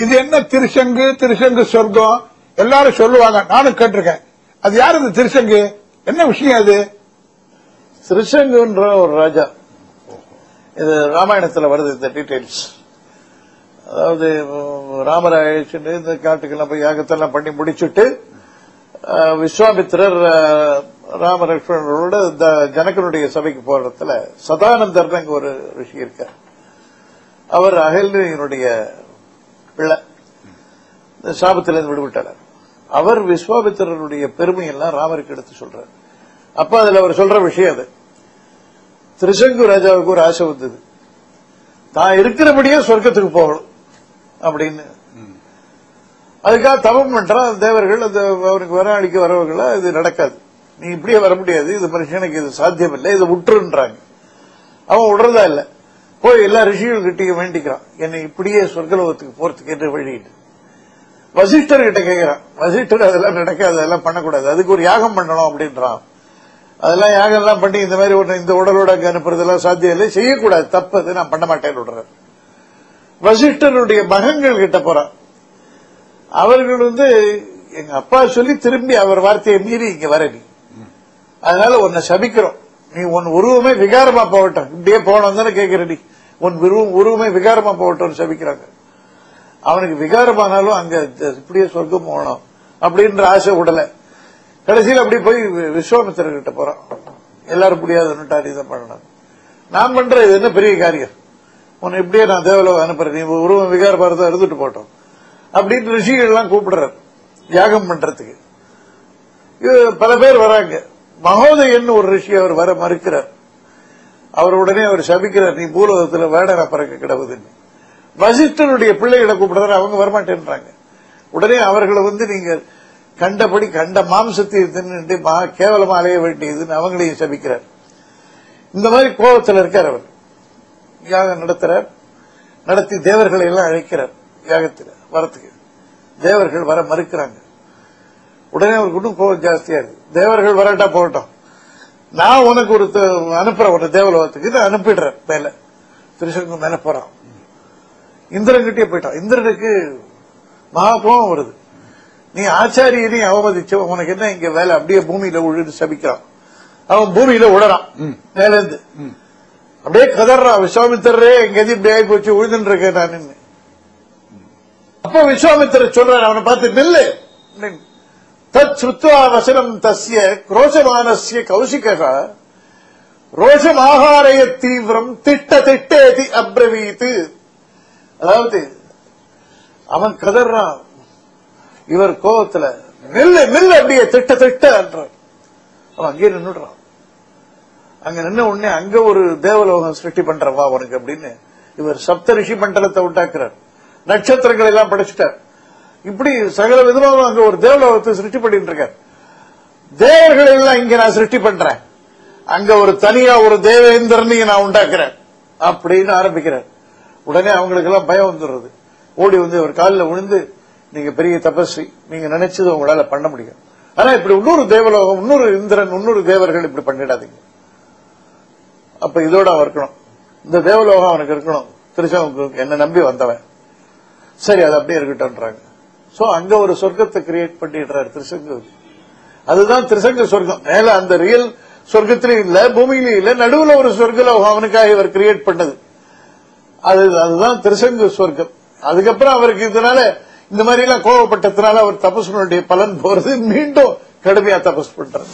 இது என்ன திருசங்கு திருசங்கு சொர்க்கம். எல்லாரும் சொல்லுவாங்க. நானும் கேட்டிருக்கேன். அது யார் இந்த திருசங்கு என்ன விஷயம் அது? திருசங்குன்ற ஒரு ராஜா. இது ராமாயணத்துல வருது இந்த டீடைல்ஸ் அதாவது உம், ராமரை அழைச்சிட்டு இந்த காட்டுக்கெல்லாம் போய் யாகத்தெல்லாம் பண்ணி முடிச்சுட்டு விஸ்வாமித்திரர் அஹ், இந்த ஜனகனுடைய சபைக்கு போறதுல இடத்துல சதானந்தர் ஒரு ரிஷி இருக்கார். அவர் அகல்யனுடைய பிள்ளை. இந்த சாபத்திலிருந்து விடுபட்டார். அவர் விஸ்வாமித்திரனுடைய பெருமையெல்லாம் ராமருக்கு எடுத்து சொல்றார். அப்ப அதுல அவர் சொல்ற விஷயம் அது. திருசங்கு ராஜாவுக்கு ஒரு ஆசை வந்தது. தான் இருக்கிறபடியே சொர்க்கத்துக்கு போகணும். அப்படின்னு. அதுக்காக தவம் பண்றான். தேவர்கள் அந்த அவனுக்கு வர அழிக்க வரவர்களா இது நடக்காது. நீ இப்படியே வர முடியாது. இது மனுஷனுக்கு இது சாத்தியம் இல்லை இதை விட்டுருன்றாங்க அவன் விடுறதா இல்லை. போய் எல்லா ரிஷிகள் கிட்டையும் வேண்டிக்கிறான். என்னை இப்படியே சொர்க்கலோகத்துக்கு போறதுக்கு என்று வழியிட்டு வசிஷ்டர் கிட்ட கேட்கிறான் வசிஷ்டர் அதெல்லாம் நடக்காது அதெல்லாம் பண்ணக்கூடாது. அதுக்கு ஒரு யாகம் பண்ணணும் அப்படின்றான். அதெல்லாம் யாகம் எல்லாம் பண்ணி இந்த மாதிரி ஒன்று இந்த உடலோட அங்க அனுப்புறதெல்லாம் சாத்தியம் இல்லை. செய்யக்கூடாது. தப்பு. அது நான் பண்ண மாட்டேன்னு விடுறேன் வசிஷ்டருடைய மகன்கள் கிட்ட போறான். அவர்கள் வந்து எங்க அப்பா சொல்லி திரும்பி அவர் வார்த்தையை மீறி இங்க வர நீ. அதனால உன்னை சபிக்கிறோம். நீ உன் உருவமே விகாரமா போகட்டும். இப்படியே போனோம் தானே உன் உருவமே விகாரமா போகட்டும் சபிக்கிறாங்க. அவனுக்கு விகாரமானாலும் அங்க இப்படியே சொர்க்கம் போகணும் அப்படின்ற ஆசை விடல கடைசியில் அப்படி போய் விஸ்வாமித்திரர்கிட்ட போறான். எல்லாரும் முடியாதுன்னுட்டார் இதை பண்ணணும். நான் பண்ற இது என்ன பெரிய காரியம்? உன்னை இப்படியே நான் தேவலோகம் அனுப்புறேன். நீ உருவம் விகாரமா இருந்தா இருந்துட்டு போட்டோம் அப்படின்னு ரிஷிகள் எல்லாம் கூப்பிடுறாரு. யாகம் பண்றதுக்கு. இது பல பேர் வராங்க. மகோதயன் ஒரு ரிஷி அவர் வர மறுக்கிறார். அவர் உடனே அவர் சபிக்கிறார் நீ பூலோகத்தில் வேடன பறக்க கிடவுதுன்னு. வசிஷ்டனுடைய பிள்ளைகளை கூப்பிடுறாரு அவங்க வரமாட்டேன்றாங்க. உடனே அவர்களை வந்து நீங்க கண்டபடி கண்ட மாம்சத்தை தின்னுட்டு மகா கேவலமா அலைய வேண்டியதுன்னு அவங்களையும் சபிக்கிறார். இந்த மாதிரி கோபத்தில் இருக்கார் அவர். யாகம் நடத்துறார். நடத்தி தேவர்களை எல்லாம் அழைக்கிறார் யாகத்தில் வரத்துக்கு. தேவர்கள் வர மறுக்கிறாங்க. உடனே அவருக்கு இன்னும் கோபம் ஜாஸ்தியா இருக்கு. தேவர்கள் வரட்டா போகட்டும். நான் உனக்கு ஒரு அனுப்புறேன் ஒரு தேவலோகத்துக்கு. இதை அனுப்பிடுறேன் மேல. திருசங்கம் மேல போறான். இந்திரன்கிட்டயே போயிட்டான். இந்திரனுக்கு மகா கோபம் வருது. நீ ஆச்சாரியனையும் அவமதிச்ச உனக்கு என்ன இங்க வேலை? அப்படியே பூமியில விழுந்து சபிக்கிறான். அவன் பூமியில விழறான் மேல இருந்து அப்படியே கதறான் விஸ்வாமித்திரரே எங்கேயும் இப்படி ஆகி போச்சு விழுந்துட்டு இருக்கேன் நான். அப்ப விஸ்வாமித்திரர் சொல்றாரு அவனை பார்த்து நில்லு. தத் சுத்வா வசனம் தஸ்ய குரோஷமானஸ்ய கௌசிகா ரோஷமாகாரய தீவிரம் திட்ட திட்டேதி அப்ரவீத்து. அதாவது அவன் கதறான் இவர் கோபத்துல நில்லு நில்லு அப்படியே திட்ட திட்ட என்றான். அவன் அங்கேயே நின்றுடுறான் அங்க நின்ன உடனே அங்க ஒரு தேவலோகம் சிருஷ்டி பண்றவா உனக்கு அப்படின்னு இவர் சப்த ரிஷி மண்டலத்தை உண்டாக்குறார். நட்சத்திரங்கள் எல்லாம் படைச்சிட்டார். இப்படி சகல விதமாக அங்க ஒரு தேவலோகத்தை சிருஷ்டி பண்ணிட்டு இருக்காரு. தேவர்களை எல்லாம் இங்க நான் சிருஷ்டி பண்றேன். அங்க ஒரு தனியா ஒரு தேவேந்திரனையும் நான் உண்டாக்குறேன். அப்படின்னு ஆரம்பிக்கிறார். உடனே அவங்களுக்கு எல்லாம் பயம் வந்துடுறது. ஓடி வந்து அவர் காலில் விழுந்து நீங்க பெரிய தபஸ்வி. நீங்க நினைச்சது உங்களால பண்ண முடியும். ஆனா இப்படி இன்னொரு தேவலோகம் இன்னொரு இந்திரன் இன்னொரு தேவர்கள் இப்படி பண்ணிடாதீங்க. அப்ப இதோட அவன் இருக்கணும். இந்த தேவலோகம் அவனுக்கு இருக்கணும். திருச்சவங்க என்ன நம்பி வந்தவன். சரி அது அப்படியே இருக்கட்டும்ன்றாங்க. சோ அங்க ஒரு சொர்க்கத்தை கிரியேட் பண்ணிடுறாரு திருசங்கர் அதுதான் திருசங்க சொர்க்கம். மேல அந்த ரியல் சொர்க்கத்திலும் இல்ல பூமியிலும் இல்ல நடுவுல ஒரு சொர்க்கலோகம் அவனுக்காக இவர் கிரியேட் பண்ணது. அது அதுதான் திருசங்கு சொர்க்கம். அதுக்கப்புறம் அவருக்கு இதனால இந்த மாதிரி எல்லாம் கோவப்பட்டதுனால அவர் தபசுனுடைய பலன் போறது மீண்டும் கடுமையா தபஸ் பண்றாரு.